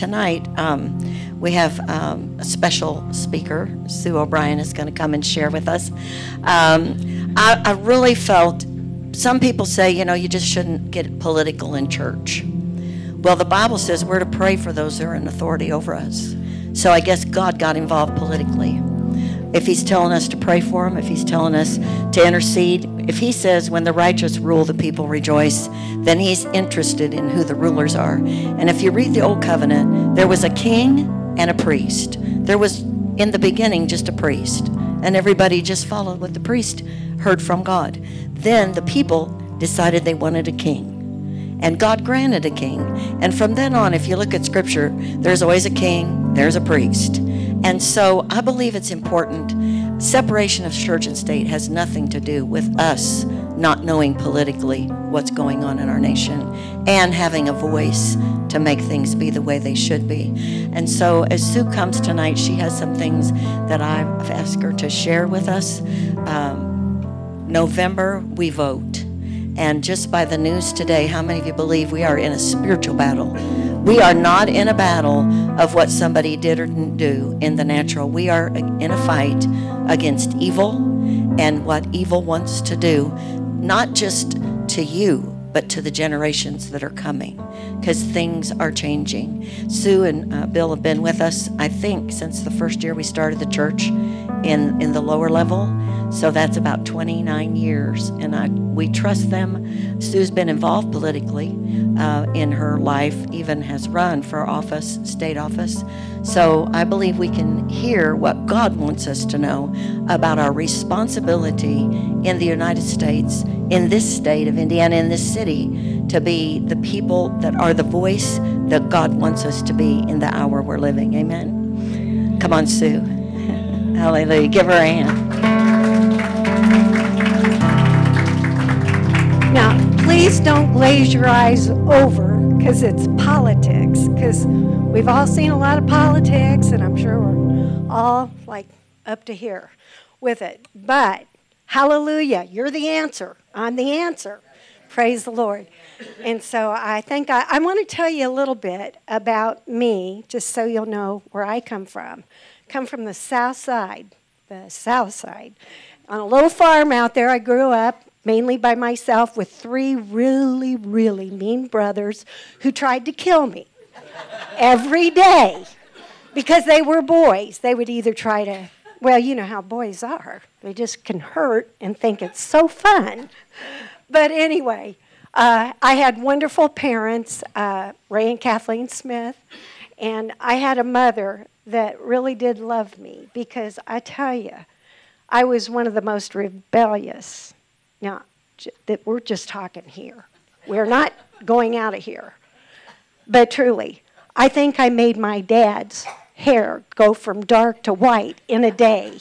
Tonight, um, we have um, a special speaker. Sue O'Brien is going to come and share with us. Um, I, I really felt, some people say, you know, you just shouldn't get political in church. Well, the Bible says we're to pray for those who are in authority over us. So I guess God got involved politically. If He's telling us to pray for him, if He's telling us to intercede, if He says, when the righteous rule, the people rejoice, then He's interested in who the rulers are. And if you read the Old Covenant, there was a king and a priest. There was, in the beginning, just a priest. And everybody just followed what the priest heard from God. Then the people decided they wanted a king and God granted a king. And from then on, if you look at scripture, there's always a king, there's a priest. And so I believe it's important. Separation of church and state has nothing to do with us not knowing politically what's going on in our nation and having a voice to make things be the way they should be. And so as Sue comes tonight, she has some things that I've asked her to share with us. Um, November, we vote. And just by the news today, how many of you believe we are in a spiritual battle? We are not in a battle of what somebody did or didn't do in the natural. We are in a fight against evil and what evil wants to do, not just to you, but to the generations that are coming because things are changing. Sue and uh, Bill have been with us, I think, since the first year we started the church in, in the lower level. So that's about 29 years, and I, we trust them. Sue's been involved politically uh, in her life, even has run for office, state office. So I believe we can hear what God wants us to know about our responsibility in the United States, in this state of Indiana, in this city, to be the people that are the voice that God wants us to be in the hour we're living. Amen. Come on, Sue. Hallelujah. Give her a hand. Now, please don't glaze your eyes over because it's politics, because we've all seen a lot of politics, and I'm sure we're all like up to here with it. But hallelujah, you're the answer. I'm the answer. Praise the Lord. And so I think I, I want to tell you a little bit about me, just so you'll know where I come from. come from the south side, the south side. On a little farm out there, I grew up mainly by myself with three really, really mean brothers who tried to kill me every day because they were boys. They would either try to, well, you know how boys are, they just can hurt and think it's so fun. But anyway, uh, I had wonderful parents, uh, Ray and Kathleen Smith, and I had a mother that really did love me because I tell you, I was one of the most rebellious now, that we're just talking here. We're not going out of here. But truly, I think I made my dad's hair go from dark to white in a day.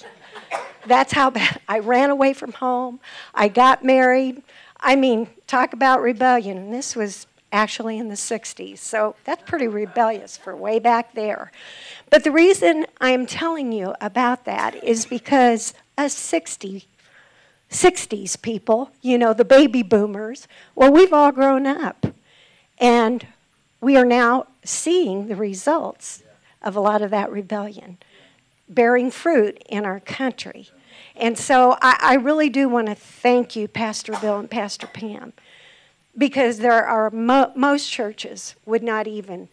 That's how bad I ran away from home. I got married. I mean, talk about rebellion. And this was actually in the 60s. So that's pretty rebellious for way back there. But the reason I'm telling you about that is because us 60 60s people, you know, the baby boomers, well, we've all grown up. And we are now seeing the results of a lot of that rebellion bearing fruit in our country. And so I, I really do want to thank you, Pastor Bill and Pastor Pam, because there are mo- most churches would not even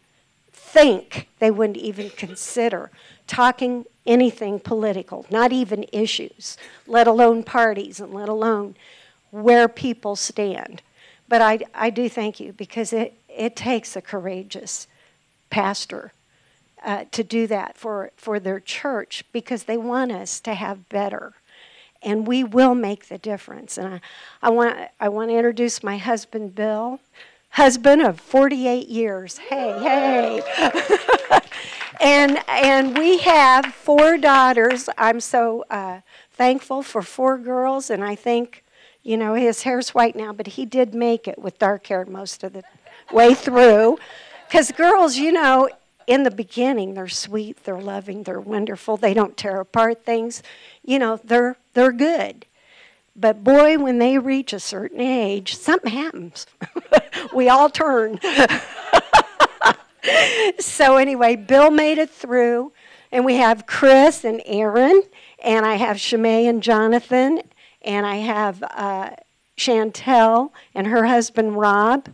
think, they wouldn't even consider talking anything political, not even issues, let alone parties, and let alone where people stand. But I, I do thank you because it, it takes a courageous pastor uh, to do that for, for their church because they want us to have better. And we will make the difference. And I, I, want, I want to introduce my husband, Bill, husband of 48 years. Hey, hey. and and we have four daughters. I'm so uh, thankful for four girls, and I think, you know, his hair's white now, but he did make it with dark hair most of the way through. Because girls, you know, in the beginning, they're sweet, they're loving, they're wonderful. They don't tear apart things. You know, they're they're good. But boy, when they reach a certain age, something happens. we all turn. so anyway, Bill made it through, and we have Chris and Aaron, and I have Shemay and Jonathan, and I have uh, Chantel and her husband Rob,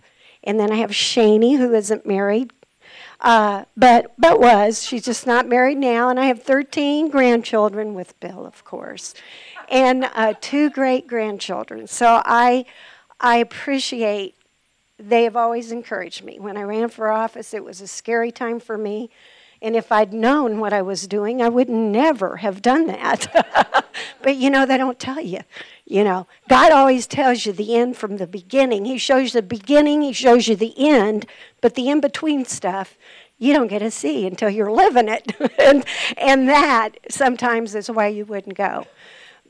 and then I have Shani who isn't married, uh, but but was she's just not married now, and I have 13 grandchildren with Bill, of course, and uh, two great grandchildren. So I I appreciate they have always encouraged me. When I ran for office, it was a scary time for me. And if I'd known what I was doing, I would never have done that. but you know, they don't tell you. You know, God always tells you the end from the beginning. He shows you the beginning, He shows you the end, but the in between stuff, you don't get to see until you're living it. and, and that sometimes is why you wouldn't go.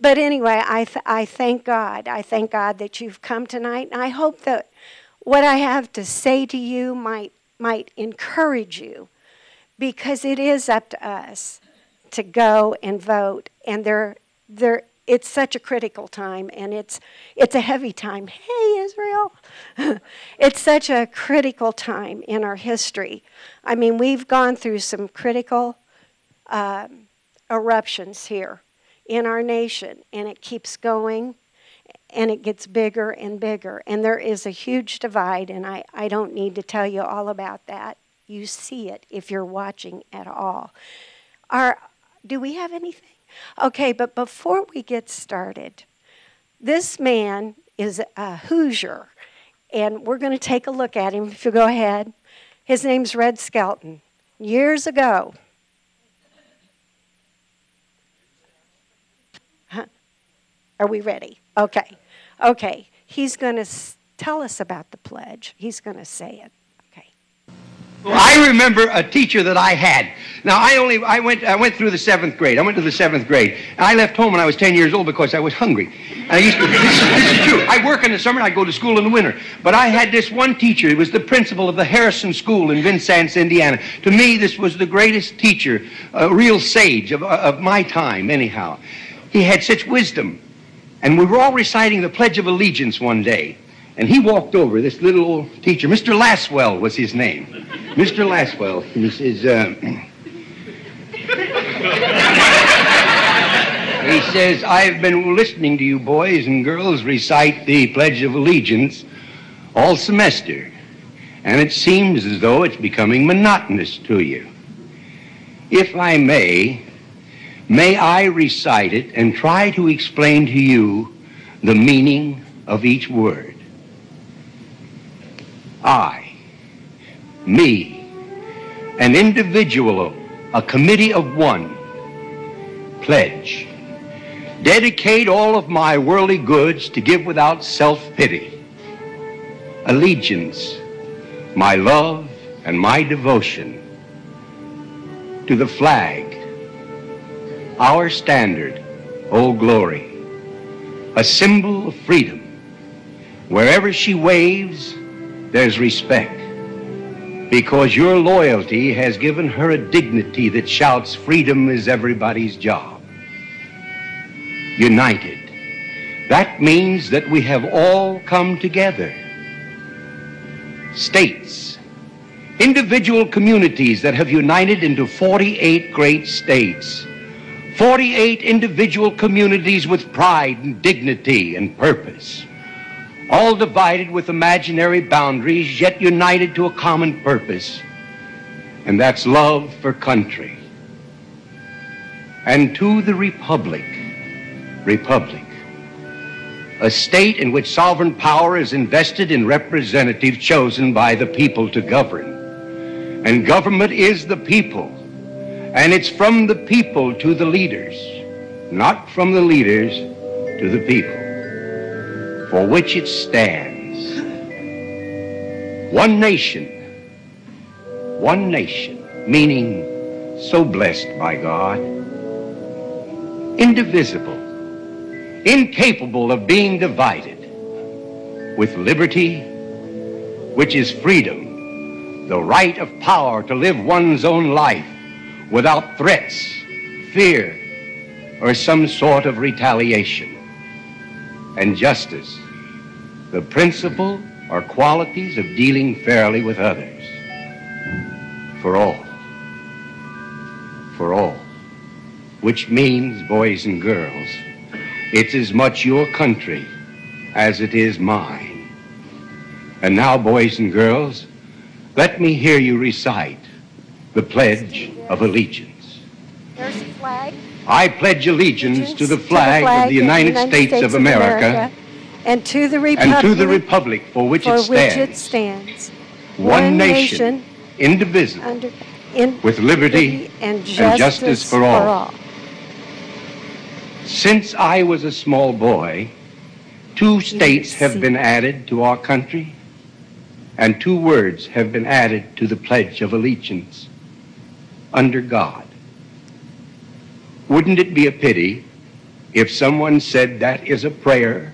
But anyway, I, th- I thank God. I thank God that you've come tonight. And I hope that what I have to say to you might, might encourage you because it is up to us to go and vote. And there, there, it's such a critical time and it's, it's a heavy time. Hey, Israel! it's such a critical time in our history. I mean, we've gone through some critical um, eruptions here in our nation, and it keeps going and it gets bigger and bigger. And there is a huge divide, and I, I don't need to tell you all about that. You see it if you're watching at all. Are, do we have anything? Okay, but before we get started, this man is a Hoosier, and we're going to take a look at him if you go ahead. His name's Red Skelton. Years ago, Are we ready? Okay. Okay. He's going to tell us about the pledge. He's going to say it. I remember a teacher that I had. Now I only I went I went through the seventh grade. I went to the seventh grade. I left home when I was ten years old because I was hungry. I used to. This, this is true. I work in the summer. I go to school in the winter. But I had this one teacher. He was the principal of the Harrison School in Vincennes, Indiana. To me, this was the greatest teacher, a real sage of of my time. Anyhow, he had such wisdom. And we were all reciting the Pledge of Allegiance one day. And he walked over, this little old teacher, Mr. Laswell was his name. Mr. Laswell. Says, uh, he says, I've been listening to you boys and girls recite the Pledge of Allegiance all semester. And it seems as though it's becoming monotonous to you. If I may, May I recite it and try to explain to you the meaning of each word. I, me, an individual, a committee of one, pledge, dedicate all of my worldly goods to give without self-pity, allegiance, my love and my devotion to the flag our standard, Old Glory, a symbol of freedom. Wherever she waves, there's respect, because your loyalty has given her a dignity that shouts, freedom is everybody's job. United. That means that we have all come together. States, individual communities that have united into 48 great states 48 individual communities with pride and dignity and purpose, all divided with imaginary boundaries, yet united to a common purpose, and that's love for country. And to the Republic, Republic, a state in which sovereign power is invested in representatives chosen by the people to govern. And government is the people. And it's from the people to the leaders, not from the leaders to the people, for which it stands. One nation, one nation, meaning so blessed by God, indivisible, incapable of being divided, with liberty, which is freedom, the right of power to live one's own life without threats, fear, or some sort of retaliation. And justice, the principle or qualities of dealing fairly with others. for all. For all. Which means, boys and girls, it's as much your country as it is mine. And now, boys and girls, let me hear you recite the Pledge of Allegiance. There's a flag. I pledge allegiance to the flag of the United States of America And to the and to the republic republic for which for it which it stands, stands, one nation, indivisible, under, in with liberty and justice justice for all. Since I was a small boy, two states have been added to our country, and two words have been added to the Pledge of Allegiance under God. Wouldn't it be a pity if someone said that is a prayer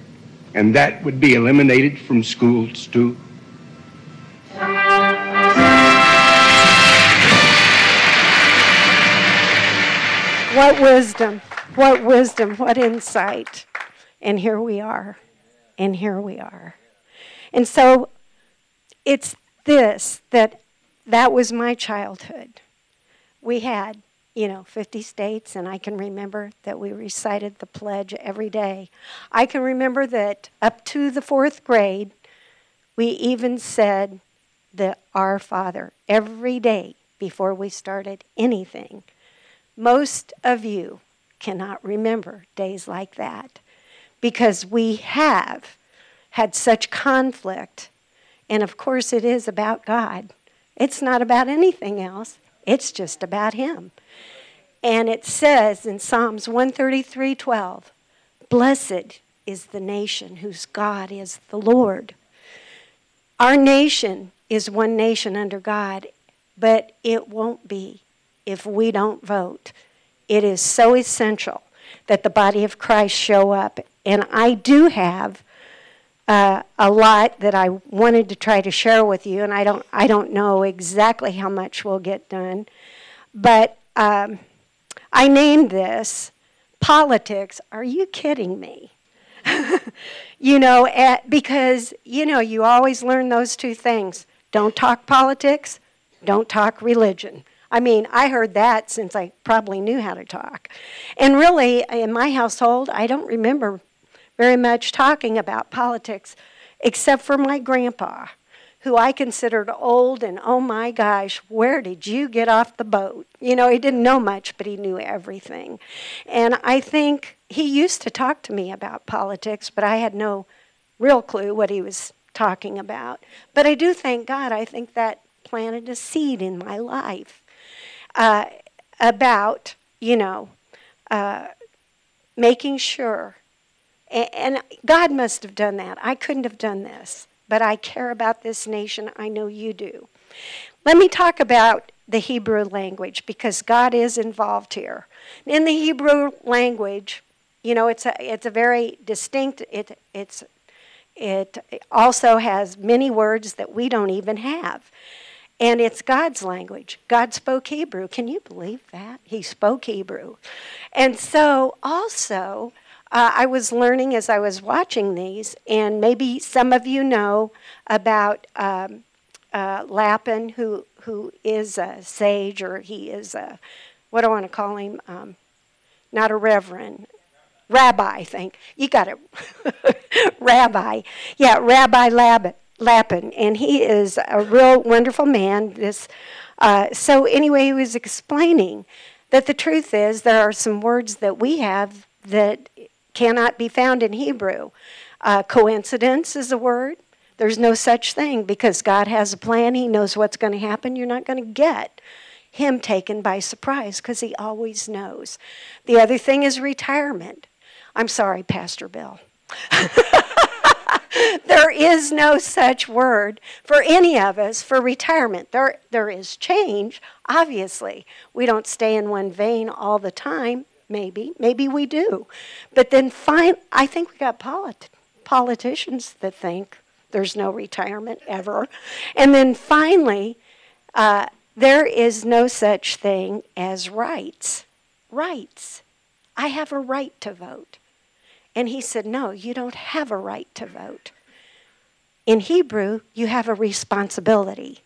and that would be eliminated from schools too? What wisdom, what wisdom, what insight. And here we are. And here we are. And so it's this that that was my childhood. We had, you know, 50 states, and I can remember that we recited the pledge every day. I can remember that up to the fourth grade, we even said the Our Father every day before we started anything. Most of you cannot remember days like that because we have had such conflict. And of course, it is about God. It's not about anything else, it's just about Him. And it says in Psalms 133 12, Blessed is the nation whose God is the Lord. Our nation is one nation under God, but it won't be if we don't vote. It is so essential that the body of Christ show up. And I do have uh, a lot that I wanted to try to share with you, and I don't, I don't know exactly how much will get done. But um, I named this Politics. Are you kidding me? you know, at, because, you know, you always learn those two things don't talk politics, don't talk religion. I mean, I heard that since I probably knew how to talk. And really, in my household, I don't remember very much talking about politics except for my grandpa, who I considered old and oh my gosh, where did you get off the boat? You know, he didn't know much, but he knew everything. And I think he used to talk to me about politics, but I had no real clue what he was talking about. But I do thank God, I think that planted a seed in my life uh, about, you know, uh, making sure. And God must have done that. I couldn't have done this, but I care about this nation. I know you do. Let me talk about the Hebrew language because God is involved here. In the Hebrew language, you know, it's a it's a very distinct. It it's it also has many words that we don't even have. And it's God's language. God spoke Hebrew. Can you believe that? He spoke Hebrew. And so, also, uh, I was learning as I was watching these, and maybe some of you know about um, uh, Lapin, who, who is a sage, or he is a, what do I want to call him? Um, not a reverend, rabbi, I think. You got it. rabbi. Yeah, Rabbi Lapin. And he is a real wonderful man. This, uh, so, anyway, he was explaining that the truth is there are some words that we have that cannot be found in Hebrew. Uh, coincidence is a word. There's no such thing because God has a plan. He knows what's going to happen. You're not going to get him taken by surprise because he always knows. The other thing is retirement. I'm sorry, Pastor Bill. there is no such word for any of us for retirement. There, there is change, obviously. We don't stay in one vein all the time, maybe. Maybe we do. But then fine, I think we got polit- politicians that think there's no retirement ever. And then finally, uh, there is no such thing as rights. Rights. I have a right to vote. And he said, No, you don't have a right to vote. In Hebrew, you have a responsibility.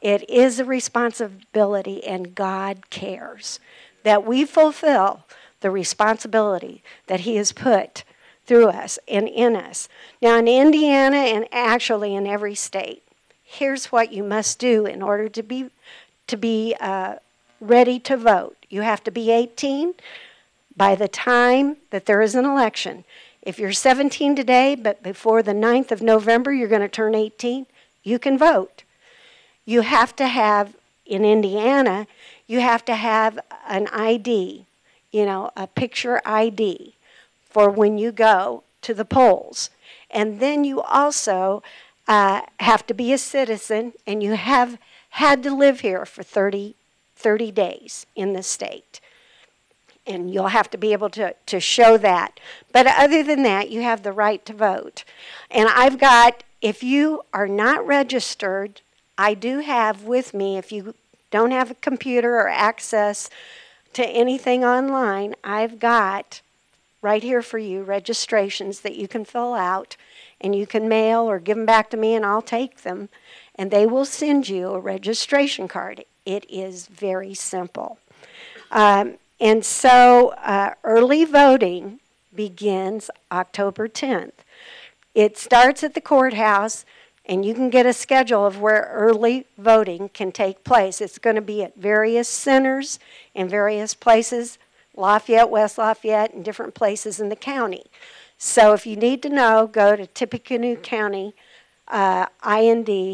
It is a responsibility, and God cares that we fulfill the responsibility that He has put through us and in us. Now, in Indiana and actually in every state, here's what you must do in order to be to be uh, ready to vote. You have to be 18 by the time that there is an election. If you're 17 today, but before the 9th of November you're going to turn 18, you can vote. You have to have, in Indiana, you have to have an ID, you know, a picture ID for when you go to the polls. And then you also uh, have to be a citizen and you have had to live here for 30, 30 days in the state and you'll have to be able to, to show that. But other than that, you have the right to vote. And I've got, if you are not registered, I do have with me, if you don't have a computer or access to anything online, I've got right here for you registrations that you can fill out and you can mail or give them back to me and I'll take them. And they will send you a registration card. It is very simple. Um, and so uh, early voting begins October 10th. It starts at the courthouse, and you can get a schedule of where early voting can take place. It's going to be at various centers in various places Lafayette, West Lafayette, and different places in the county. So if you need to know, go to Tippecanoe County uh, ind.gov.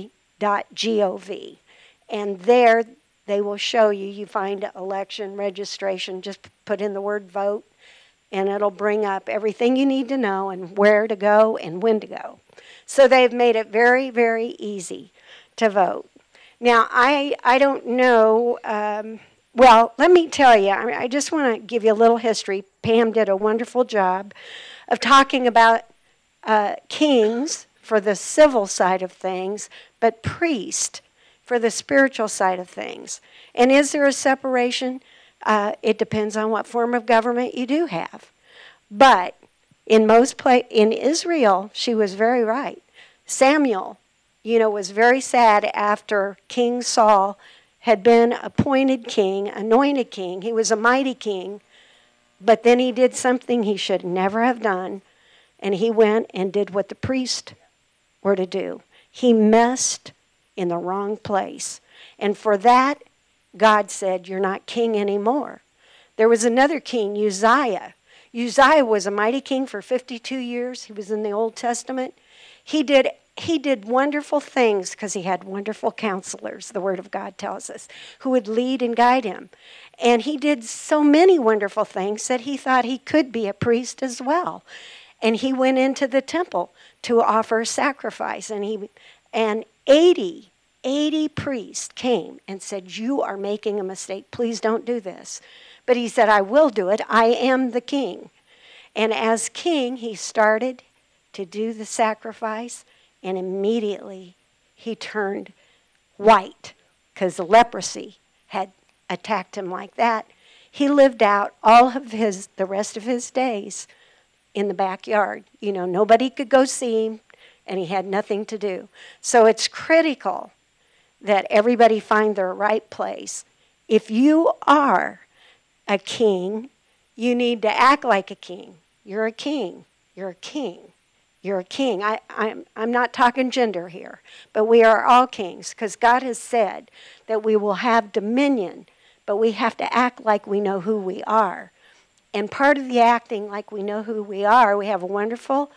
And there they will show you. You find election registration, just put in the word vote, and it'll bring up everything you need to know and where to go and when to go. So they've made it very, very easy to vote. Now, I, I don't know, um, well, let me tell you, I, I just want to give you a little history. Pam did a wonderful job of talking about uh, kings for the civil side of things, but priest for the spiritual side of things. And is there a separation? Uh, it depends on what form of government you do have. But in most pla- in Israel, she was very right. Samuel, you know, was very sad after King Saul had been appointed king, anointed king. He was a mighty king, but then he did something he should never have done, and he went and did what the priest were to do. He messed in the wrong place. And for that, God said, You're not king anymore. There was another king, Uzziah. Uzziah was a mighty king for 52 years. He was in the Old Testament. He did, he did wonderful things because he had wonderful counselors, the Word of God tells us, who would lead and guide him. And he did so many wonderful things that he thought he could be a priest as well. And he went into the temple to offer sacrifice. And he and 80, 80 priests came and said, You are making a mistake. Please don't do this. But he said, I will do it. I am the king. And as king, he started to do the sacrifice, and immediately he turned white because leprosy had attacked him like that. He lived out all of his the rest of his days in the backyard. You know, nobody could go see him, and he had nothing to do. So it's critical that everybody find their right place. If you are a king, you need to act like a king. You're a king. You're a king. You're a king. I, I'm, I'm not talking gender here, but we are all kings because God has said that we will have dominion, but we have to act like we know who we are. And part of the acting like we know who we are, we have a wonderful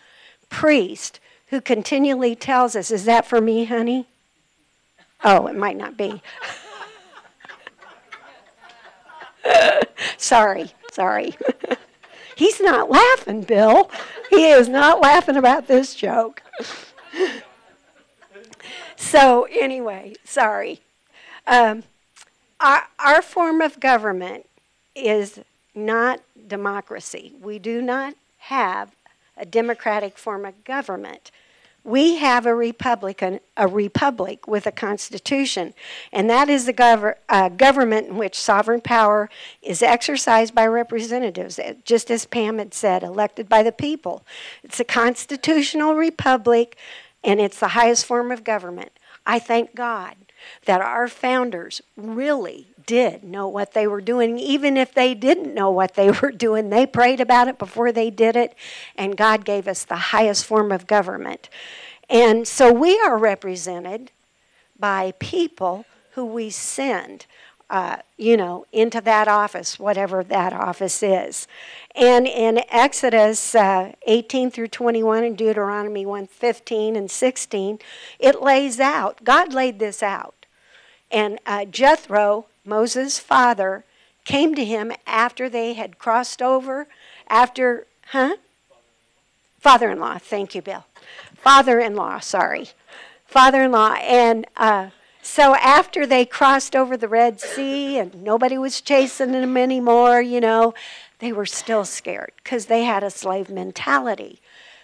priest who continually tells us, Is that for me, honey? Oh, it might not be. sorry, sorry. He's not laughing, Bill. He is not laughing about this joke. so, anyway, sorry. Um, our, our form of government is not democracy. We do not have a democratic form of government. We have a republican, a republic with a constitution, and that is the uh, government in which sovereign power is exercised by representatives, uh, just as Pam had said, elected by the people. It's a constitutional republic, and it's the highest form of government. I thank God that our founders really did know what they were doing. Even if they didn't know what they were doing, they prayed about it before they did it, and God gave us the highest form of government. And so we are represented by people who we send, uh, you know, into that office, whatever that office is. And in Exodus uh, 18 through 21 and Deuteronomy 1 15 and 16, it lays out, God laid this out. And uh, Jethro, Moses' father, came to him after they had crossed over, after, huh? Father in law, thank you, Bill. Father in law, sorry. Father in law. And uh, so after they crossed over the Red Sea and nobody was chasing them anymore, you know, they were still scared because they had a slave mentality.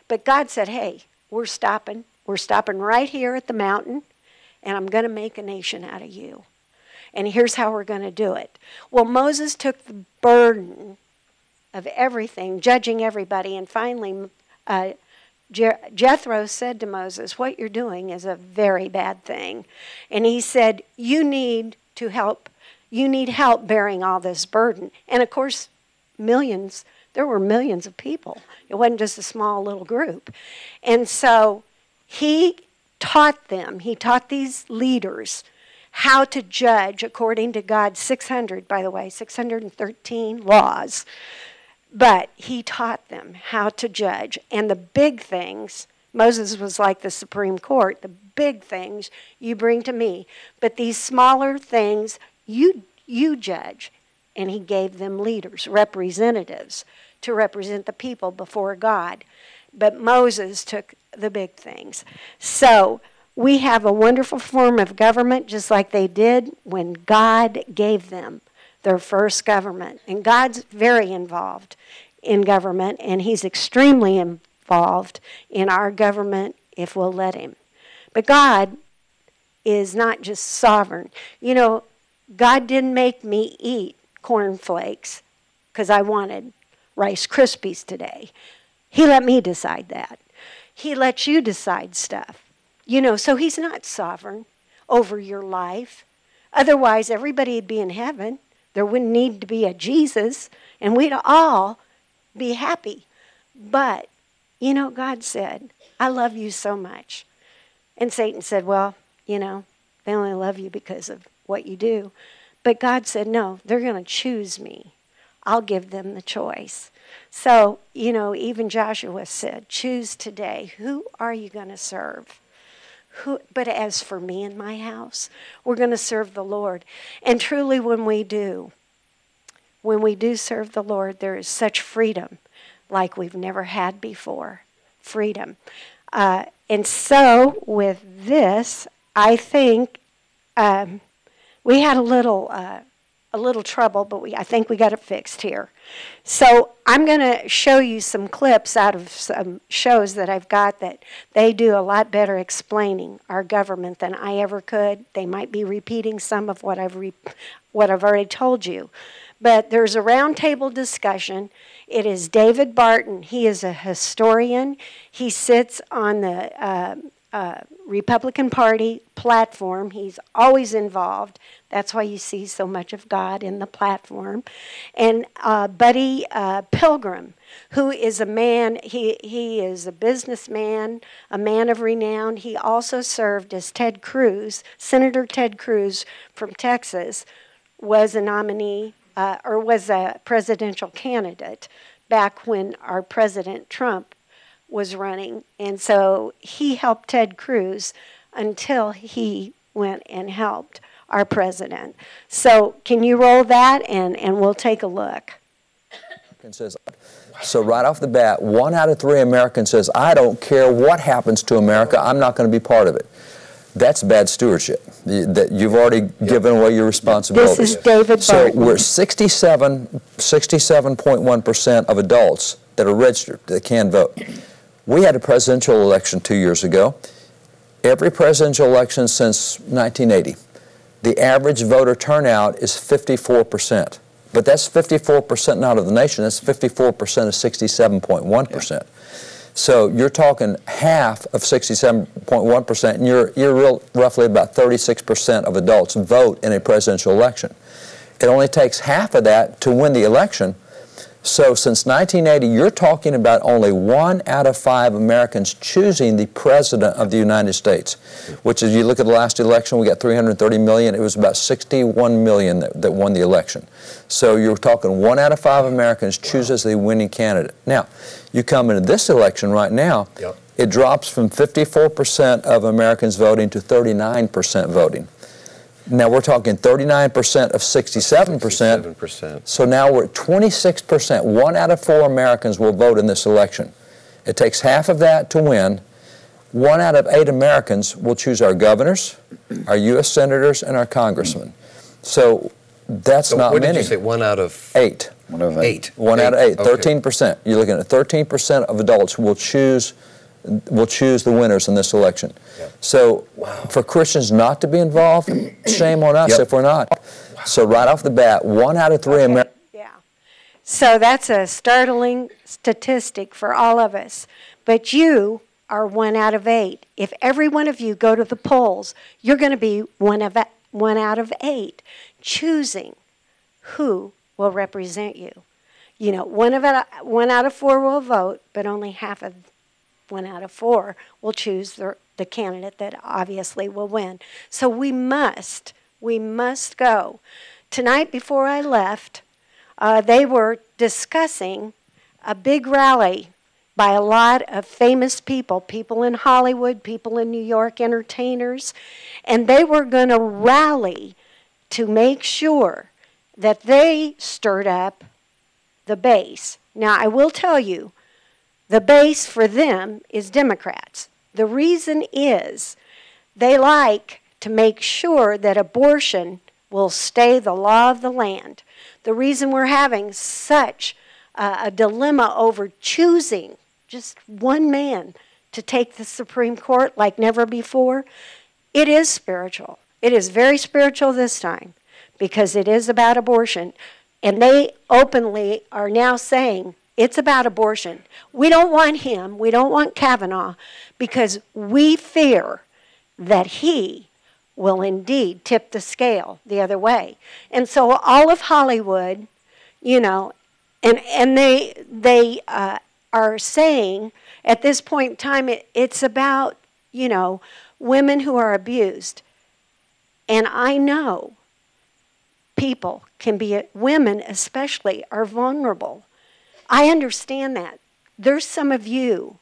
But God said, hey, we're stopping. We're stopping right here at the mountain, and I'm going to make a nation out of you. And here's how we're going to do it. Well, Moses took the burden of everything, judging everybody, and finally, uh, Je- Jethro said to Moses, What you're doing is a very bad thing. And he said, You need to help. You need help bearing all this burden. And of course, millions, there were millions of people. It wasn't just a small little group. And so he taught them, he taught these leaders how to judge according to God's 600, by the way, 613 laws. But he taught them how to judge. And the big things, Moses was like the Supreme Court, the big things you bring to me. But these smaller things, you, you judge. And he gave them leaders, representatives, to represent the people before God. But Moses took the big things. So we have a wonderful form of government, just like they did when God gave them their first government. And God's very involved in government, and He's extremely involved in our government if we'll let Him. But God is not just sovereign. You know, God didn't make me eat cornflakes because I wanted Rice Krispies today. He let me decide that. He lets you decide stuff. You know, so He's not sovereign over your life. Otherwise, everybody'd be in heaven. There wouldn't need to be a Jesus, and we'd all be happy. But, you know, God said, I love you so much. And Satan said, Well, you know, they only love you because of what you do. But God said, No, they're going to choose me. I'll give them the choice. So, you know, even Joshua said, Choose today. Who are you going to serve? Who, but as for me and my house, we're going to serve the Lord. And truly, when we do, when we do serve the Lord, there is such freedom like we've never had before. Freedom. Uh, and so, with this, I think um, we had a little uh, a little trouble, but we I think we got it fixed here. So I'm going to show you some clips out of some shows that I've got that they do a lot better explaining our government than I ever could. They might be repeating some of what I've re- what I've already told you. But there's a roundtable discussion. It is David Barton. He is a historian. He sits on the uh, uh, Republican Party platform. He's always involved. That's why you see so much of God in the platform. And uh, Buddy uh, Pilgrim, who is a man, he, he is a businessman, a man of renown. He also served as Ted Cruz, Senator Ted Cruz from Texas, was a nominee uh, or was a presidential candidate back when our President Trump was running. And so he helped Ted Cruz until he went and helped our president. So can you roll that and, and we'll take a look. Says, so right off the bat, one out of three Americans says, I don't care what happens to America, I'm not going to be part of it. That's bad stewardship. That you've already given away your responsibilities. This is David So we're 67, 67.1% of adults that are registered that can vote. We had a presidential election two years ago. Every presidential election since 1980, the average voter turnout is 54%. But that's 54% not of the nation, that's 54% of 67.1%. So you're talking half of 67.1%, and you're, you're real, roughly about 36% of adults vote in a presidential election. It only takes half of that to win the election. So since 1980, you're talking about only one out of five Americans choosing the President of the United States, which is, you look at the last election, we got 330 million. It was about 61 million that, that won the election. So you're talking one out of five Americans chooses the winning candidate. Now, you come into this election right now, Yep. it drops from 54% of Americans voting to 39% voting. Now we're talking 39% of 67%. 67%. So now we're at 26%. One out of four Americans will vote in this election. It takes half of that to win. One out of eight Americans will choose our governors, our U.S. senators, and our congressmen. So that's So not what did many. you say, one out of? Eight. One of Eight. One out of eight. Okay. 13%. You're looking at 13% of adults will choose will choose the winners in this election. Yep. So for Christians not to be involved, shame on us Yep. if we're not. So right off the bat, one out of three Okay, Americans. Yeah. So that's a startling statistic for all of us. But you are one out of eight. If every one of you go to the polls, you're going to be one of one out of eight, choosing who will represent you. You know, one of one out of four will vote, but only half of one out of four will choose the, the candidate that obviously will win. So we must, we must go. Tonight, before I left, uh, they were discussing a big rally by a lot of famous people, people in Hollywood, people in New York, entertainers, and they were going to rally to make sure that they stirred up the base. Now, I will tell you, the base for them is Democrats. The reason is they like to make sure that abortion will stay the law of the land. The reason we're having such a dilemma over choosing just one man to take the Supreme Court like never before, it is spiritual. It is very spiritual this time because it is about abortion. And they openly are now saying it's about abortion. We don't want him, we don't want Kavanaugh, because we fear that he will indeed tip the scale the other way. And so all of Hollywood, you know, and and they they uh, are saying at this point in time it, it's about you know women who are abused, and I know people can be women especially are vulnerable. I understand that. There's some of you,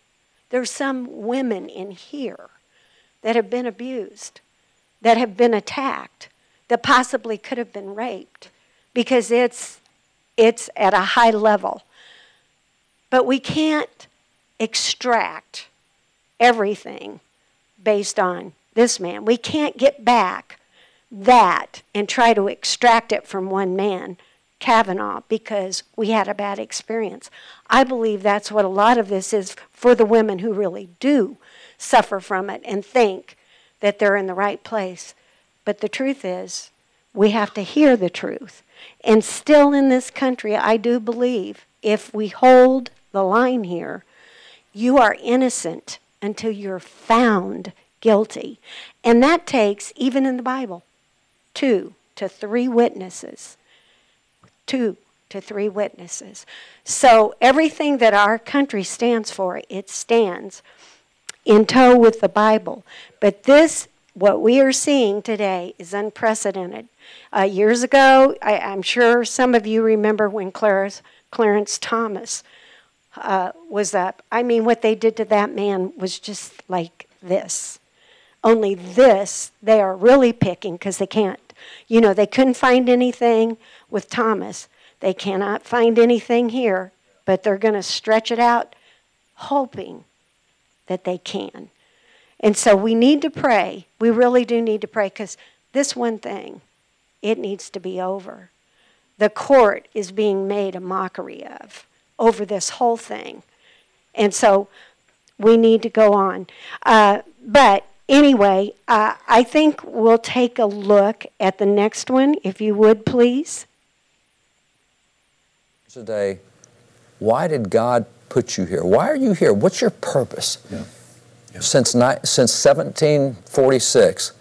there's some women in here that have been abused, that have been attacked, that possibly could have been raped because it's it's at a high level. But we can't extract everything based on this man. We can't get back that and try to extract it from one man, Kavanaugh, because we had a bad experience. I believe that's what a lot of this is for the women who really do suffer from it and think that they're in the right place. But the truth is, we have to hear the truth. And still in this country, I do believe if we hold the line here, you are innocent until you're found guilty. And that takes, even in the Bible, two to three witnesses. Two to three witnesses. So everything that our country stands for, it stands in tow with the Bible. But this, what we are seeing today, is unprecedented. Uh, years ago, I, I'm sure some of you remember when Clarence, Clarence Thomas uh, was up. I mean, what they did to that man was just like this. Only this, they are really picking because they can't. You know, they couldn't find anything with Thomas. They cannot find anything here, but they're going to stretch it out, hoping that they can. And so we need to pray. We really do need to pray because this one thing, it needs to be over. The court is being made a mockery of over this whole thing. And so we need to go on. Uh, but anyway, uh, I think we'll take a look at the next one, if you would please. today, why did God put you here? Why are you here? What's your purpose? Since, ni- since 1746,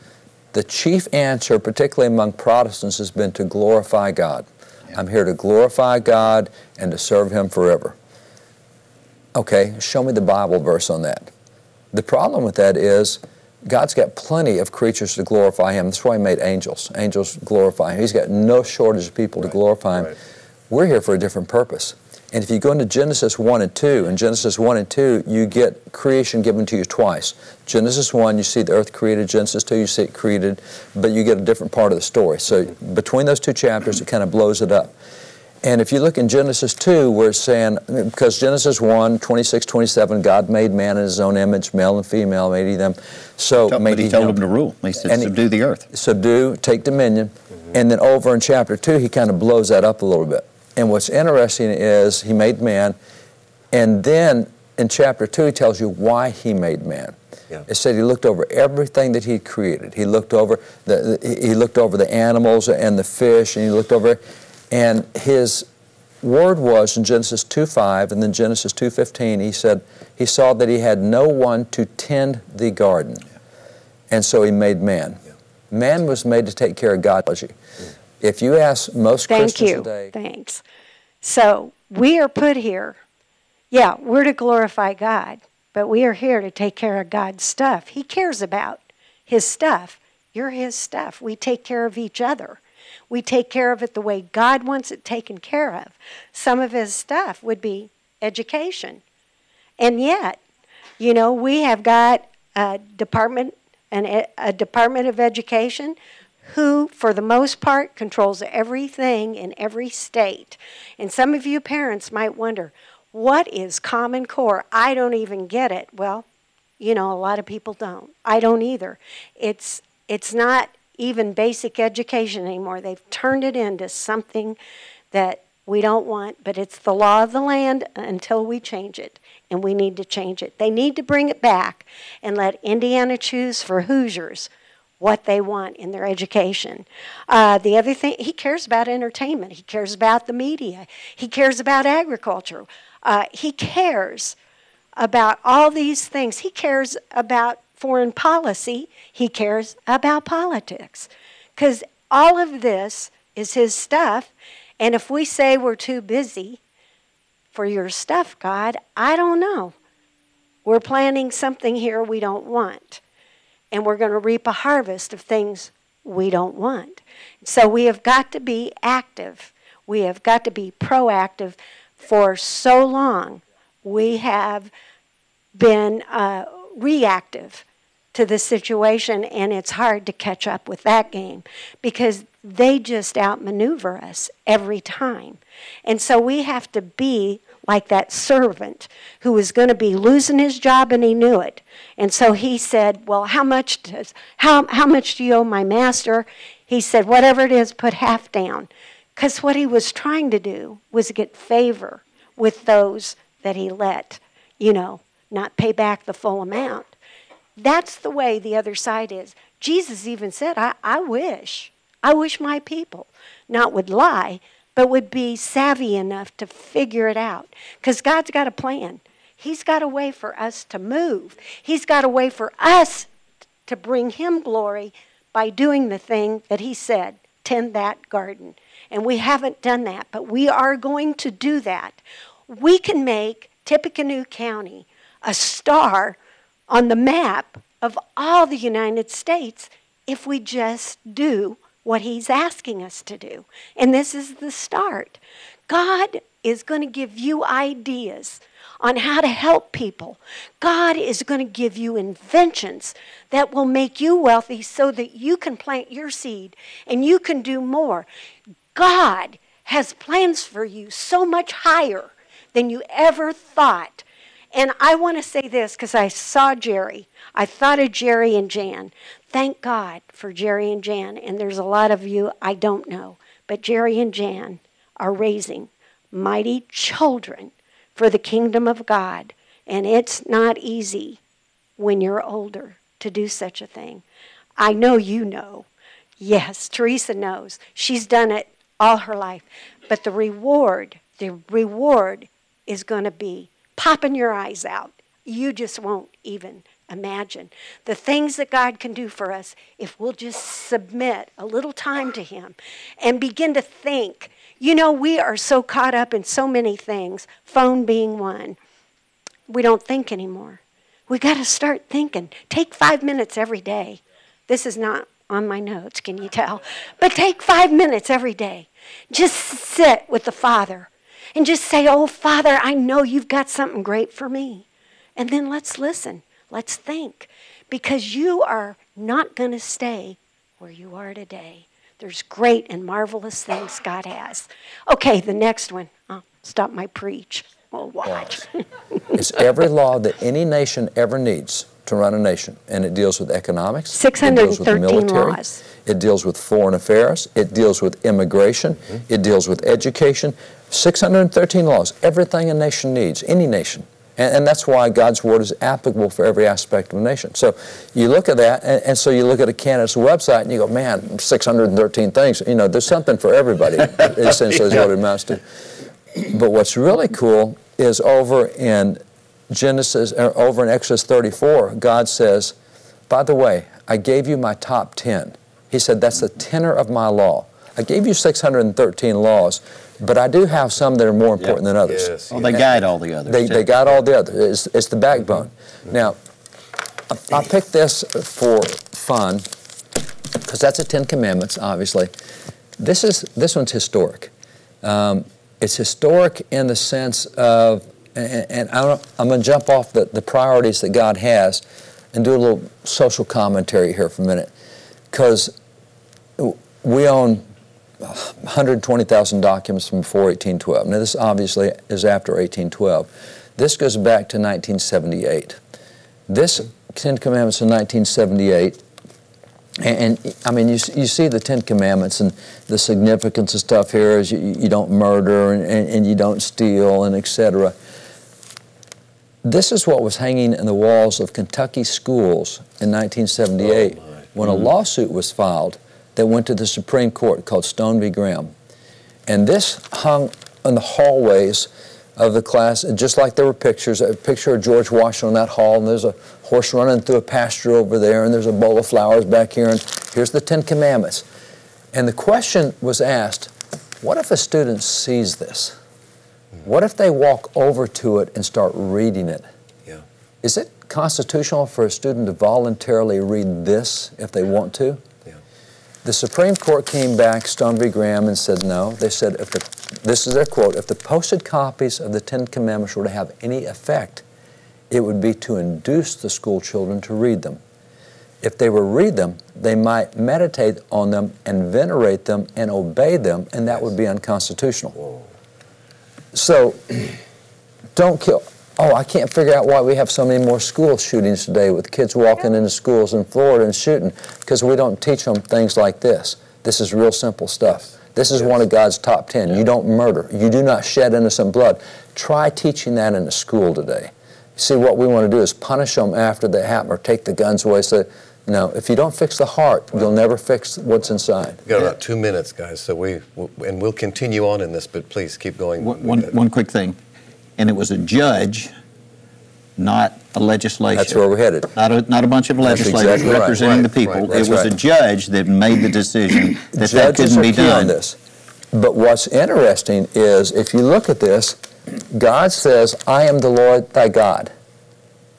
the chief answer, particularly among Protestants, has been to glorify God. I'm here to glorify God and to serve Him forever. Okay, show me the Bible verse on that. The problem with that is God's got plenty of creatures to glorify Him. That's why He made angels. Angels glorify Him. He's got no shortage of people to glorify Him. right. We're here for a different purpose. And if you go into Genesis 1 and 2, in Genesis 1 and 2, you get creation given to you twice. Genesis 1, you see the earth created. Genesis 2, you see it created, but you get a different part of the story. So between those two chapters, it kind of blows it up. And if you look in Genesis 2, we're saying, because Genesis 1, 26, 27, God made man in his own image, male and female made he them. So But made he he told them him to rule. He said, And he- subdue the earth. subdue, take dominion. Mm-hmm. And then over in chapter 2, he kind of blows that up a little bit. And what's interesting is he made man, and then in chapter 2, he tells you why he made man. Yeah. It said he looked over everything that he created. He looked over the, the he looked over the animals and the fish, and he looked over, and his word was in Genesis 2:5 and then Genesis 2:15. He said he saw that he had no one to tend the garden, and so he made man. Man was made to take care of God. If you ask most Thank Christians you. today, Thanks. So we are put here. Yeah, we're to glorify God, but we are here to take care of God's stuff. He cares about His stuff. You're His stuff. We take care of each other. We take care of it the way God wants it taken care of. Some of His stuff would be education. And yet, you know, we have got a department, an, e- a Department of Education who, for the most part, controls everything in every state. And some of you parents might wonder, what is Common Core? I don't even get it. Well, you know, a lot of people don't. I don't either. It's it's not even basic education anymore. They've turned it into something that we don't want, but it's the law of the land until we change it, and we need to change it. They need to bring it back and let Indiana choose for Hoosiers what they want in their education. Uh, the other thing, he cares about entertainment. He cares about the media. He cares about agriculture. Uh, he cares about all these things. He cares about foreign policy. He cares about politics. Because all of this is his stuff. And if we say we're too busy for your stuff, God, I don't know. We're planting something here we don't want. And we're going to reap a harvest of things we don't want. So we have got to be active. We have got to be proactive. For so long, we have been uh, reactive to the situation, and it's hard to catch up with that game because they just outmaneuver us every time. And so we have to be like that servant who was going to be losing his job and he knew it. And so he said, "Well, how much does how how much do you owe my master?" He said, "Whatever it is, put half down." Cuz what he was trying to do was get favor with those that he let, you know, not pay back the full amount. That's the way the other side is. Jesus even said, I, I wish, I wish my people not would lie, but would be savvy enough to figure it out. Because God's got a plan. He's got a way for us to move. He's got a way for us to bring Him glory by doing the thing that He said tend that garden. And we haven't done that, but we are going to do that. We can make Tippecanoe County a star on the map of all the United States if we just do what He's asking us to do. And this is the start. God is going to give you ideas on how to help people. God is going to give you inventions that will make you wealthy so that you can plant your seed and you can do more. God has plans for you so much higher than you ever thought. And I want to say this because I saw Jerry. I thought of Jerry and Jan. Thank God for Jerry and Jan. And there's a lot of you I don't know, but Jerry and Jan are raising mighty children for the kingdom of God. And it's not easy when you're older to do such a thing. I know you know. Yes, Teresa knows. She's done it all her life. But the reward, the reward is going to be popping your eyes out. You just won't even imagine the things that God can do for us if we'll just submit a little time to Him and begin to think. You know, we are so caught up in so many things, phone being one. We don't think anymore. We got to start thinking. Take five minutes every day. This is not on my notes, can you tell? But take five minutes every day. Just sit with the Father and just say, Oh, Father, I know you've got something great for me. And then let's listen. Let's think. Because you are not going to stay where you are today. There's great and marvelous things God has. Okay, the next one. I'll stop my preach. We'll watch. It's every law that any nation ever needs to run a nation, and it deals with economics. it deals with the 613 military, laws. It deals with foreign affairs. It deals with immigration. Mm-hmm. It deals with education. 613 laws. Everything a nation needs, any nation. And, and that's why God's word is applicable for every aspect of a nation. So you look at that, and, and so you look at a candidate's website, and you go, man, 613 things. You know, there's something for everybody, essentially, is what it amounts to. But what's really cool is over in Genesis, or over in Exodus 34, God says, by the way, I gave you my top 10. He said, that's the tenor of my law. I gave you 613 laws, but I do have some that are more important than others. Yes. Well, they guide all the others. They, they got all the others. It's, it's the backbone. Now, I, I picked this for fun because that's the Ten Commandments, obviously. This is this one's historic. Um, it's historic in the sense of, and, I'm going to jump off the, the priorities that God has and do a little social commentary here for a minute, because we own 120,000 documents from before 1812. Now, this obviously is after 1812. This goes back to 1978. This Ten Commandments in 1978, and, and I mean, you, you see the Ten Commandments and the significance of stuff here is you, you don't murder and, and, and you don't steal and etc. This is what was hanging in the walls of Kentucky schools in 1978 Oh, when a hmm. lawsuit was filed that went to the Supreme Court called Stone v. Graham. And this hung in the hallways of the class, just like there were pictures, a picture of George Washington in that hall, and there's a horse running through a pasture over there, and there's a bowl of flowers back here, and here's the Ten Commandments. And the question was asked, what if a student sees this? What if they walk over to it and start reading it? Yeah. Is it constitutional for a student to voluntarily read this if they want to? Yeah. The Supreme Court came back, Stone v. Graham, and said no. They said, if the, this is their quote, if the posted copies of the Ten Commandments were to have any effect, it would be to induce the school children to read them. If they were to read them, they might meditate on them and venerate them and obey them, and that would be unconstitutional. Whoa. So, don't kill. Oh, I can't figure out why we have so many more school shootings today with kids walking into schools in Florida and shooting because we don't teach them things like this. This is real simple stuff. This is one of God's top 10. You don't murder. You do not shed innocent blood. Try teaching that in a school today. See, what we want to do is punish them after they happen or take the guns away. So, no, if you don't fix the heart, you'll never fix what's inside. We've got about two minutes, guys, so we, and we'll continue on in this, but please keep going. One, one, one quick thing, and it was a judge, not a legislature. That's where we're headed. Not a, not a bunch of legislators exactly right. representing the people. right, It was right. a judge that made the decision that that couldn't are be key on done. this. But what's interesting is if you look at this, God says, I am the Lord thy God.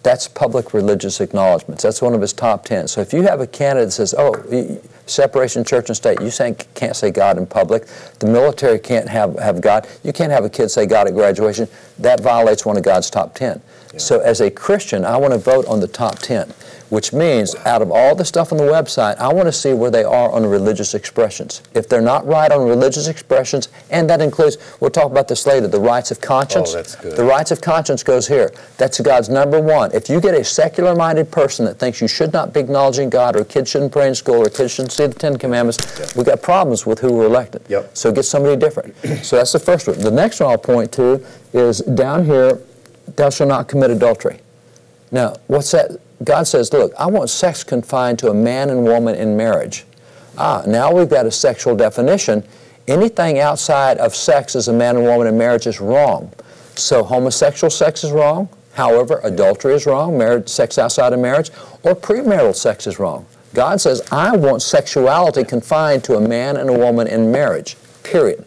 That's public religious acknowledgments. That's one of his top ten. So if you have a candidate that says, oh, separation church and state, you can't say God in public, the military can't have, have God, you can't have a kid say God at graduation, that violates one of God's top ten. So as a Christian, I want to vote on the top ten, which means out of all the stuff on the website, I want to see where they are on religious expressions. If they're not right on religious expressions, and that includes, we'll talk about this later, the rights of conscience. Oh, that's good. The rights of conscience goes here. That's God's number one. If you get a secular-minded person that thinks you should not be acknowledging God, or kids shouldn't pray in school, or kids shouldn't see the Ten Commandments, we got problems with who we're elected. Yep. So get somebody different. so that's the first one. The next one I'll point to is down here, thou shalt not commit adultery. Now, what's that? God says, look, I want sex confined to a man and woman in marriage. Ah, now we've got a sexual definition. Anything outside of sex as a man and woman in marriage is wrong. So homosexual sex is wrong. However, adultery is wrong, marriage, sex outside of marriage, or premarital sex is wrong. God says, I want sexuality confined to a man and a woman in marriage, period.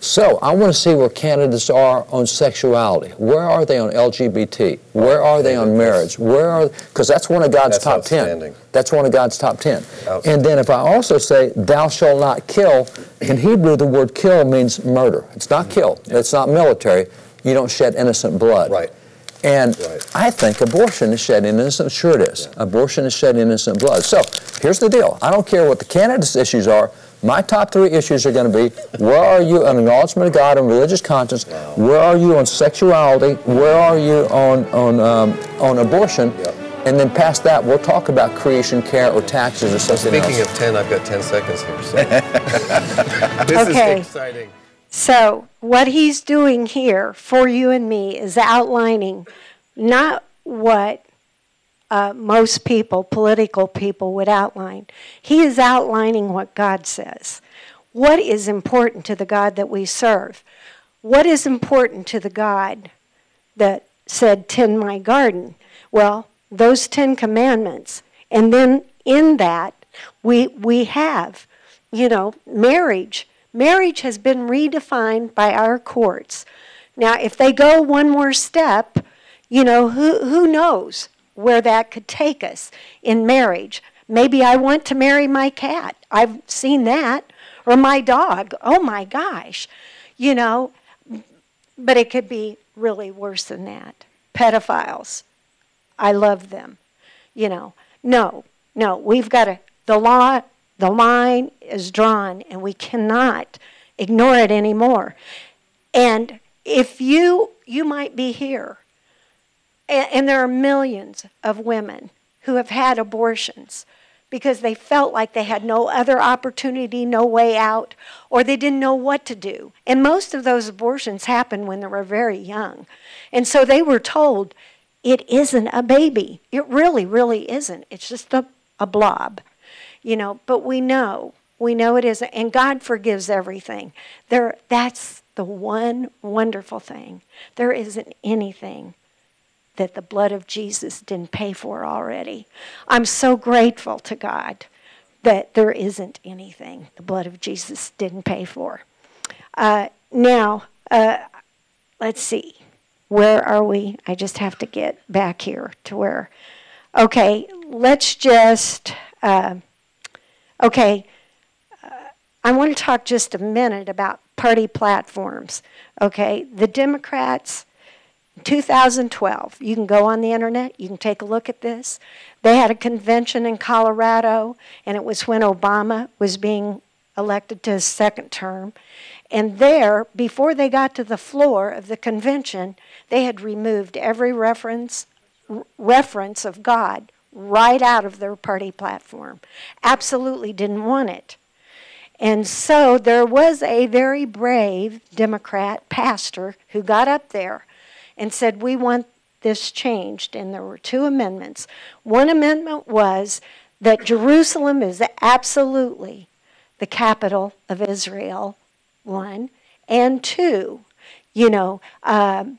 So I want to see where candidates are on sexuality. Where are they on LGBT? Where are they on marriage? Where are because that's one of God's That's top ten. That's one of God's top ten. And then if I also say, "Thou shalt not kill," in Hebrew the word "kill" means murder. It's not kill. Mm-hmm. It's not military. You don't shed innocent blood. Right. And Right. I think abortion is shedding innocent. Sure, it is. Abortion is shedding innocent blood. So here's the deal. I don't care what the candidates' issues are. My top three issues are going to be: Where are you on acknowledgement of God and religious conscience? Where are you on sexuality? Where are you on on um, on abortion? Yep. And then past that, we'll talk about creation care or taxes or something Speaking else. of 10, I've got 10 seconds here. So. this Okay. is exciting. So, what he's doing here for you and me is outlining not what uh, most people, political people, would outline. He is outlining what God says. What is important to the God that we serve? What is important to the God that said, Tend my garden? Well, those Ten Commandments. And then in that, we, we have, you know, marriage. Marriage has been redefined by our courts. Now, if they go one more step, you know, who, who knows where that could take us in marriage? Maybe I want to marry my cat. I've seen that. Or my dog. Oh my gosh. You know, but it could be really worse than that. Pedophiles. I love them. You know, no, no, we've got to, the law, the line is drawn and we cannot ignore it anymore. And if you, you might be here, and, and there are millions of women who have had abortions because they felt like they had no other opportunity, no way out, or they didn't know what to do. And most of those abortions happened when they were very young. And so they were told, it isn't a baby. It really, really isn't. It's just a, a blob, you know. But we know, we know it isn't. And God forgives everything. There, that's the one wonderful thing. There isn't anything that the blood of Jesus didn't pay for already. I'm so grateful to God that there isn't anything the blood of Jesus didn't pay for. Uh, now, uh, let's see. Where are we? I just have to get back here to where. Okay, let's just. Uh, okay, I want to talk just a minute about party platforms. Okay, the Democrats 2012. You can go on the internet, you can take a look at this. They had a convention in Colorado, and it was when Obama was being elected to his second term. And there, before they got to the floor of the convention, they had removed every reference r- reference of God right out of their party platform. Absolutely didn't want it. And so there was a very brave Democrat pastor who got up there and said, We want this changed. And there were two amendments. One amendment was that Jerusalem is absolutely the capital of Israel, one. And two, you know, um,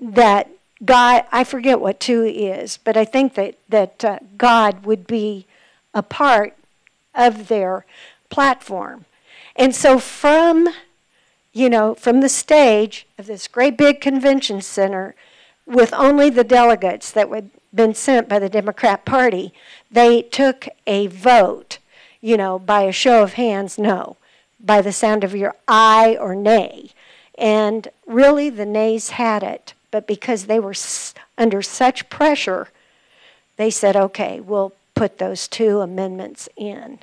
that God, I forget what two is, but I think that, that uh, God would be a part of their platform. And so from you know, from the stage of this great big convention center with only the delegates that had been sent by the Democrat Party, they took a vote, you know, by a show of hands, no, by the sound of your aye or nay. And really, the nays had it, but because they were under such pressure, they said, okay, we'll put those two amendments in.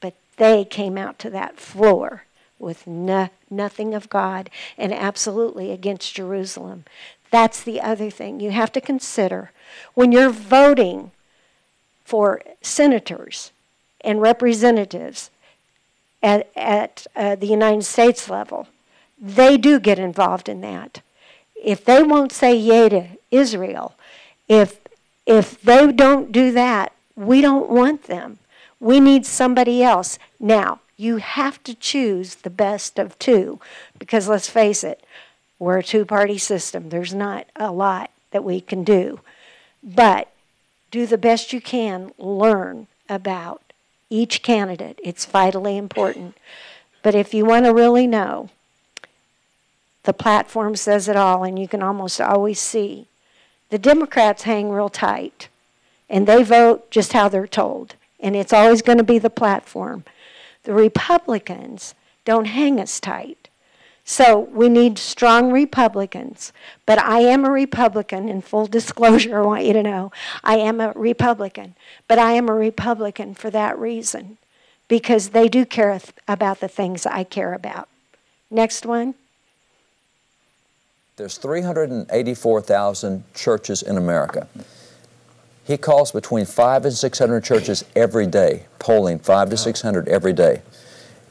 But they came out to that floor with no, nothing of God and absolutely against Jerusalem. That's the other thing you have to consider when you're voting for senators and representatives at, at uh, the United States level. They do get involved in that. If they won't say yay to Israel, if if they don't do that, we don't want them. We need somebody else. Now, you have to choose the best of two because let's face it, We're a two party system. There's not a lot that we can do. But do the best you can, learn about each candidate. It's vitally important. But if you want to really know, the platform says it all, and you can almost always see. The Democrats hang real tight, and they vote just how they're told, and it's always going to be the platform. The Republicans don't hang us tight. So we need strong Republicans. But I am a Republican, in full disclosure, I want you to know. I am a Republican. But I am a Republican for that reason, because they do care about the things I care about. Next one. There's 384,000 churches in America. He calls between five and 600 churches every day, polling five to 600 every day.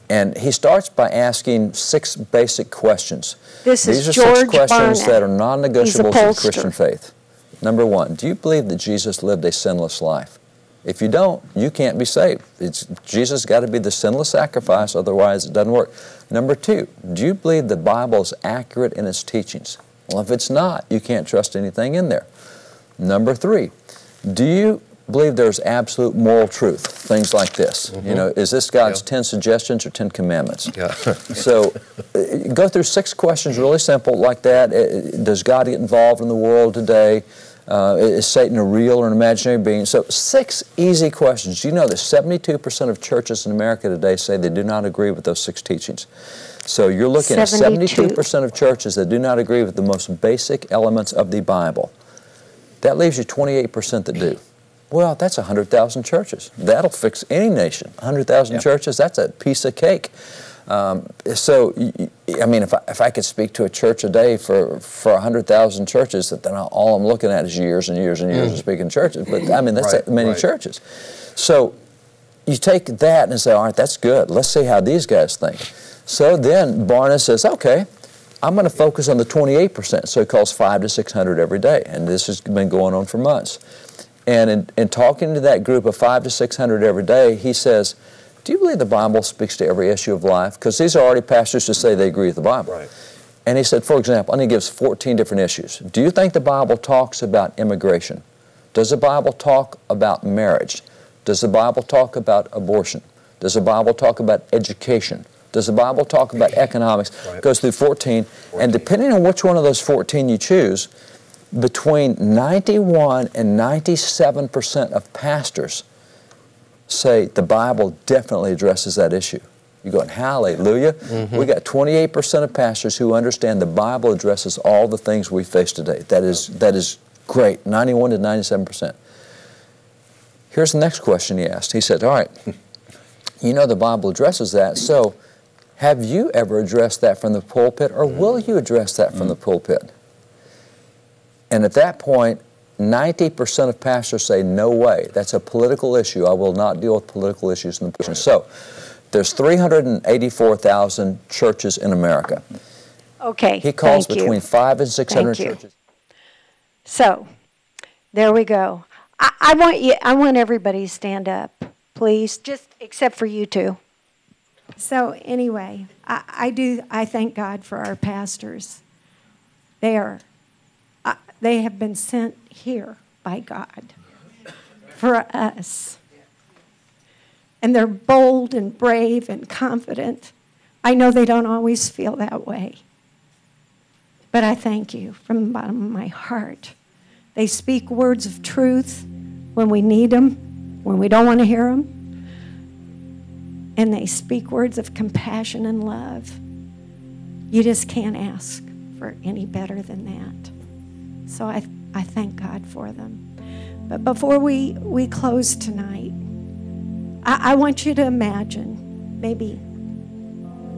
And he starts by asking six basic questions. This is These are George six questions Barna. that are non He's a negotiables of pollster. Christian faith. Number one, do you believe that Jesus lived a sinless life? If you don't, you can't be saved. It's, Jesus got to be the sinless sacrifice, otherwise it doesn't work. Number two, do you believe the Bible is accurate in its teachings? Well, if it's not, you can't trust anything in there. Number three, do you believe there's absolute moral truth? Things like this. You know, is this God's Mm-hmm. Yeah. 10 suggestions or 10 commandments? Yeah. So uh, go through six questions, really simple, like that. Uh, Does God get involved in the world today? Uh, is Satan a real or an imaginary being? So six easy questions. You know that 72% of churches in America today say they do not agree with those six teachings? So you're looking at 72. 72% of churches that do not agree with the most basic elements of the Bible. That leaves you 28% that do. Well, that's 100,000 churches. That'll fix any nation. 100,000 Yeah. churches, that's a piece of cake. Um, so, I mean, if I, if I could speak to a church a day for, for 100,000 churches, that then all I'm looking at is years and years and years of speaking churches. But I mean, that's Right, that many right. churches. So, you take that and say, all right, that's good. Let's see how these guys think. So then Barna says, okay, I'm going to focus on the 28%. So it costs five to 600 every day. And this has been going on for months. And in, in talking to that group of five to 600 every day, he says, do you believe the Bible speaks to every issue of life? Because these are already pastors who say they agree with the Bible. Right. And he said, for example, and he gives 14 different issues. Do you think the Bible talks about immigration? Does the Bible talk about marriage? Does the Bible talk about abortion? Does the Bible talk about education? Does the Bible talk about economics? Right. Goes through 14. And depending on which one of those 14 you choose, between 91 and 97 percent of pastors say the Bible definitely addresses that issue. You're going, hallelujah. Mm-hmm. We got 28% of pastors who understand the Bible addresses all the things we face today. That is, that is great, 91 to 97%. Here's the next question he asked. He said, all right, you know the Bible addresses that, so have you ever addressed that from the pulpit or will you address that from the mm. pulpit? And at that point, 90% of pastors say, no way, that's a political issue. I will not deal with political issues in the pulpit. So there's 384,000 churches in America. Okay. He calls thank you. between five and 600 Thank you. churches. So, there we go. I, I want you. I want everybody to stand up, please. Just except for you two. So anyway, I, I do. I thank God for our pastors. They are. Uh, they have been sent here by God for us, and they're bold and brave and confident. I know they don't always feel that way. But I thank you from the bottom of my heart. They speak words of truth when we need them, when we don't want to hear them. And they speak words of compassion and love. You just can't ask for any better than that. So I, I thank God for them. But before we, we close tonight, I, I want you to imagine maybe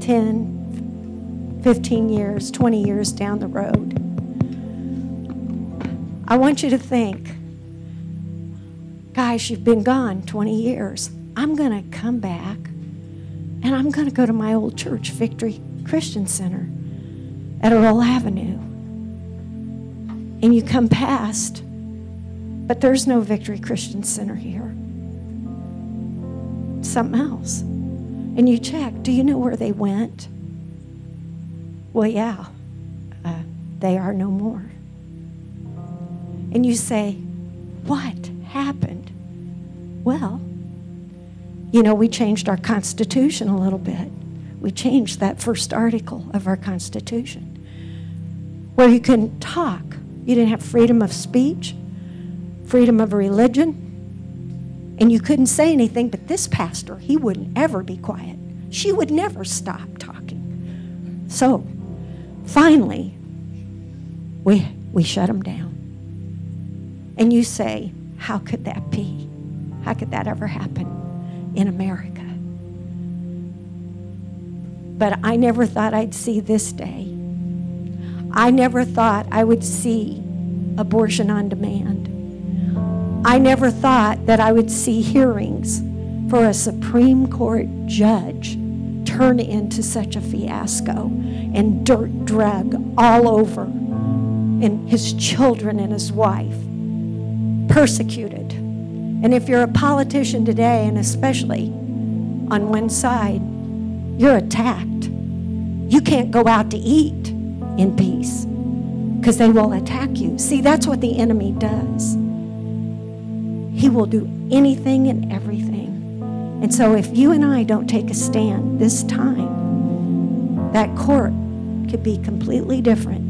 10, 15 years, 20 years down the road. I want you to think, guys, you've been gone 20 years. I'm going to come back and I'm going to go to my old church, Victory Christian Center at Earl Avenue. And you come past, but there's no Victory Christian Center here. Something else. And you check, do you know where they went? Well, yeah. Uh, they are no more. And you say, What happened? Well, you know, we changed our Constitution a little bit. We changed that first article of our Constitution where you couldn't talk. You didn't have freedom of speech, freedom of religion, and you couldn't say anything. But this pastor, he wouldn't ever be quiet. She would never stop talking. So, finally, we, we shut him down. And you say, how could that be? How could that ever happen in America? But I never thought I'd see this day. I never thought I would see abortion on demand. I never thought that I would see hearings for a Supreme Court judge turn into such a fiasco and dirt drug all over, and his children and his wife persecuted. And if you're a politician today, and especially on one side, you're attacked. You can't go out to eat in peace because they will attack you. See, that's what the enemy does. He will do anything and everything. And so, if you and I don't take a stand this time, that court could be completely different.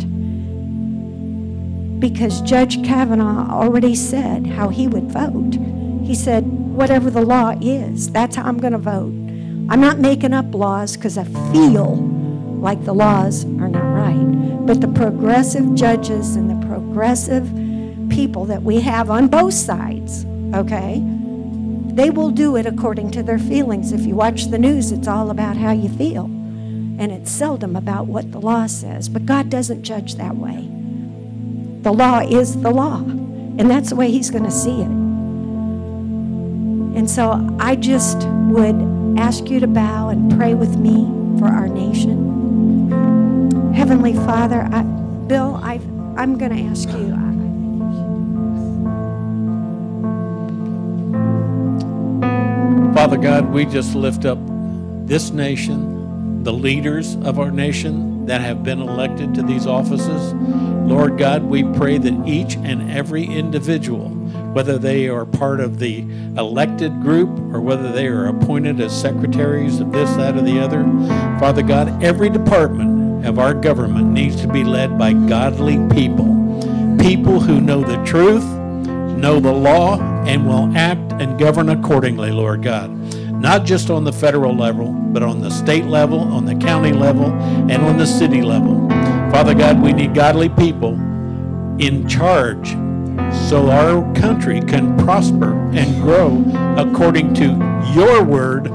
Because Judge Kavanaugh already said how he would vote. He said, whatever the law is, that's how I'm going to vote. I'm not making up laws because I feel like the laws are not right. But the progressive judges and the progressive people that we have on both sides, okay, they will do it according to their feelings. If you watch the news, it's all about how you feel. And it's seldom about what the law says. But God doesn't judge that way. The law is the law. And that's the way He's going to see it. And so I just would ask you to bow and pray with me for our nation. Heavenly Father, I, Bill, i I'm going to ask you. Father God, we just lift up this nation, the leaders of our nation that have been elected to these offices. Lord God, we pray that each and every individual, whether they are part of the elected group or whether they are appointed as secretaries of this, that, or the other, Father God, every department of our government needs to be led by godly people. People who know the truth, know the law, and will act and govern accordingly, Lord God. Not just on the federal level, but on the state level, on the county level, and on the city level. Father God, we need godly people in charge so our country can prosper and grow according to your word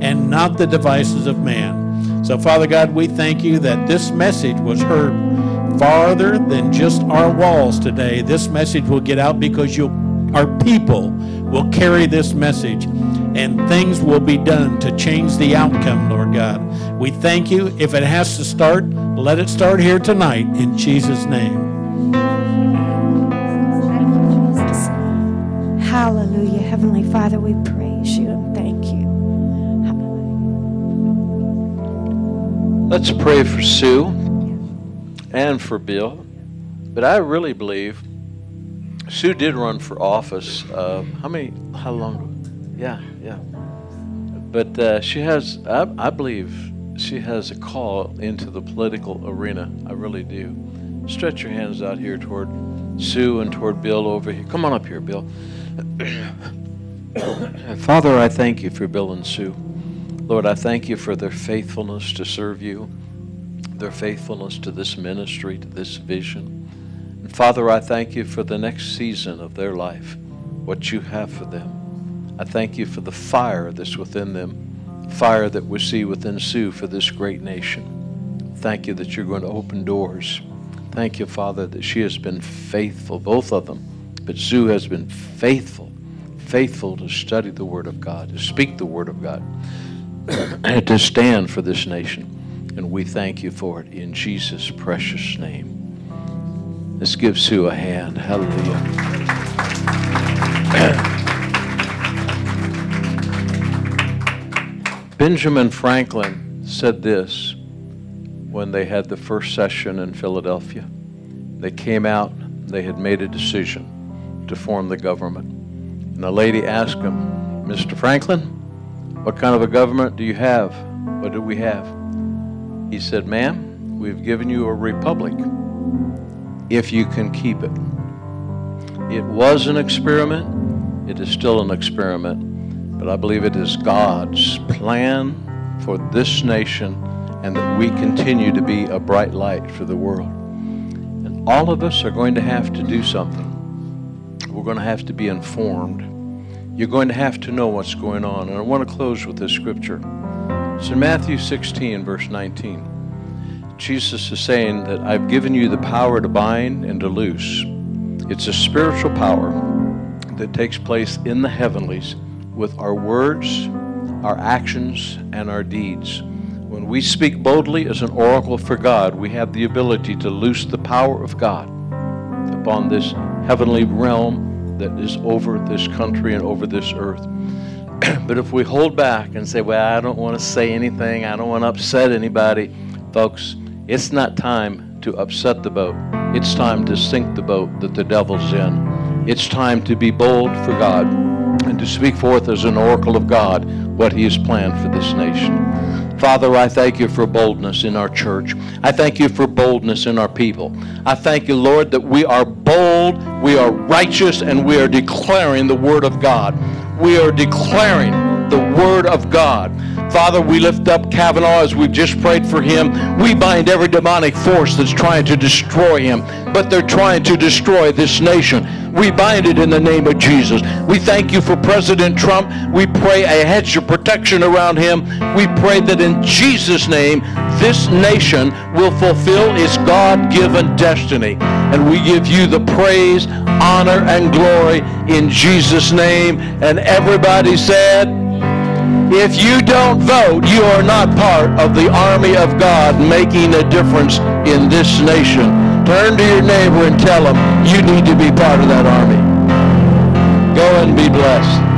and not the devices of man. So, Father God, we thank you that this message was heard farther than just our walls today. This message will get out because you'll our people will carry this message and things will be done to change the outcome, Lord God. We thank you. If it has to start, let it start here tonight in Jesus' name. Hallelujah. Heavenly Father, we praise you and thank you. Let's pray for Sue and for Bill. But I really believe Sue did run for office. Uh, how many? How long? Yeah, yeah. But uh, she has. I, I believe she has a call into the political arena. I really do. Stretch your hands out here toward Sue and toward Bill over here. Come on up here, Bill. Father, I thank you for Bill and Sue. Lord, I thank you for their faithfulness to serve you, their faithfulness to this ministry, to this vision. And Father, I thank you for the next season of their life, what you have for them. I thank you for the fire that's within them, fire that we see within Sue for this great nation. Thank you that you're going to open doors. Thank you, Father, that she has been faithful, both of them. But Sue has been faithful, faithful to study the Word of God, to speak the Word of God, and to stand for this nation. And we thank you for it in Jesus' precious name. Let's give Sue a hand. Hallelujah. Benjamin Franklin said this when they had the first session in Philadelphia. They came out, they had made a decision to form the government. And the lady asked him, Mr. Franklin, what kind of a government do you have? What do we have? He said, Ma'am, we've given you a republic if you can keep it. It was an experiment, it is still an experiment, but I believe it is God's plan for this nation and that we continue to be a bright light for the world. And all of us are going to have to do something. We're going to have to be informed. You're going to have to know what's going on. And I want to close with this scripture. It's in Matthew 16, verse 19. Jesus is saying that I've given you the power to bind and to loose. It's a spiritual power that takes place in the heavenlies with our words, our actions, and our deeds. When we speak boldly as an oracle for God, we have the ability to loose the power of God upon this heavenly realm that is over this country and over this earth. but if we hold back and say, well, I don't want to say anything, I don't want to upset anybody, folks, it's not time to upset the boat. It's time to sink the boat that the devil's in. It's time to be bold for God and to speak forth as an oracle of God what he has planned for this nation. Father, I thank you for boldness in our church. I thank you for boldness in our people. I thank you, Lord, that we are bold, we are righteous, and we are declaring the Word of God. We are declaring the Word of God. Father, we lift up Kavanaugh as we've just prayed for him. We bind every demonic force that's trying to destroy him, but they're trying to destroy this nation. We bind it in the name of Jesus. We thank you for President Trump. We pray a hedge of protection around him. We pray that in Jesus' name, this nation will fulfill its God given destiny. And we give you the praise, honor, and glory in Jesus' name. And everybody said, if you don't vote, you are not part of the army of God making a difference in this nation. Turn to your neighbor and tell him you need to be part of that army. Go and be blessed.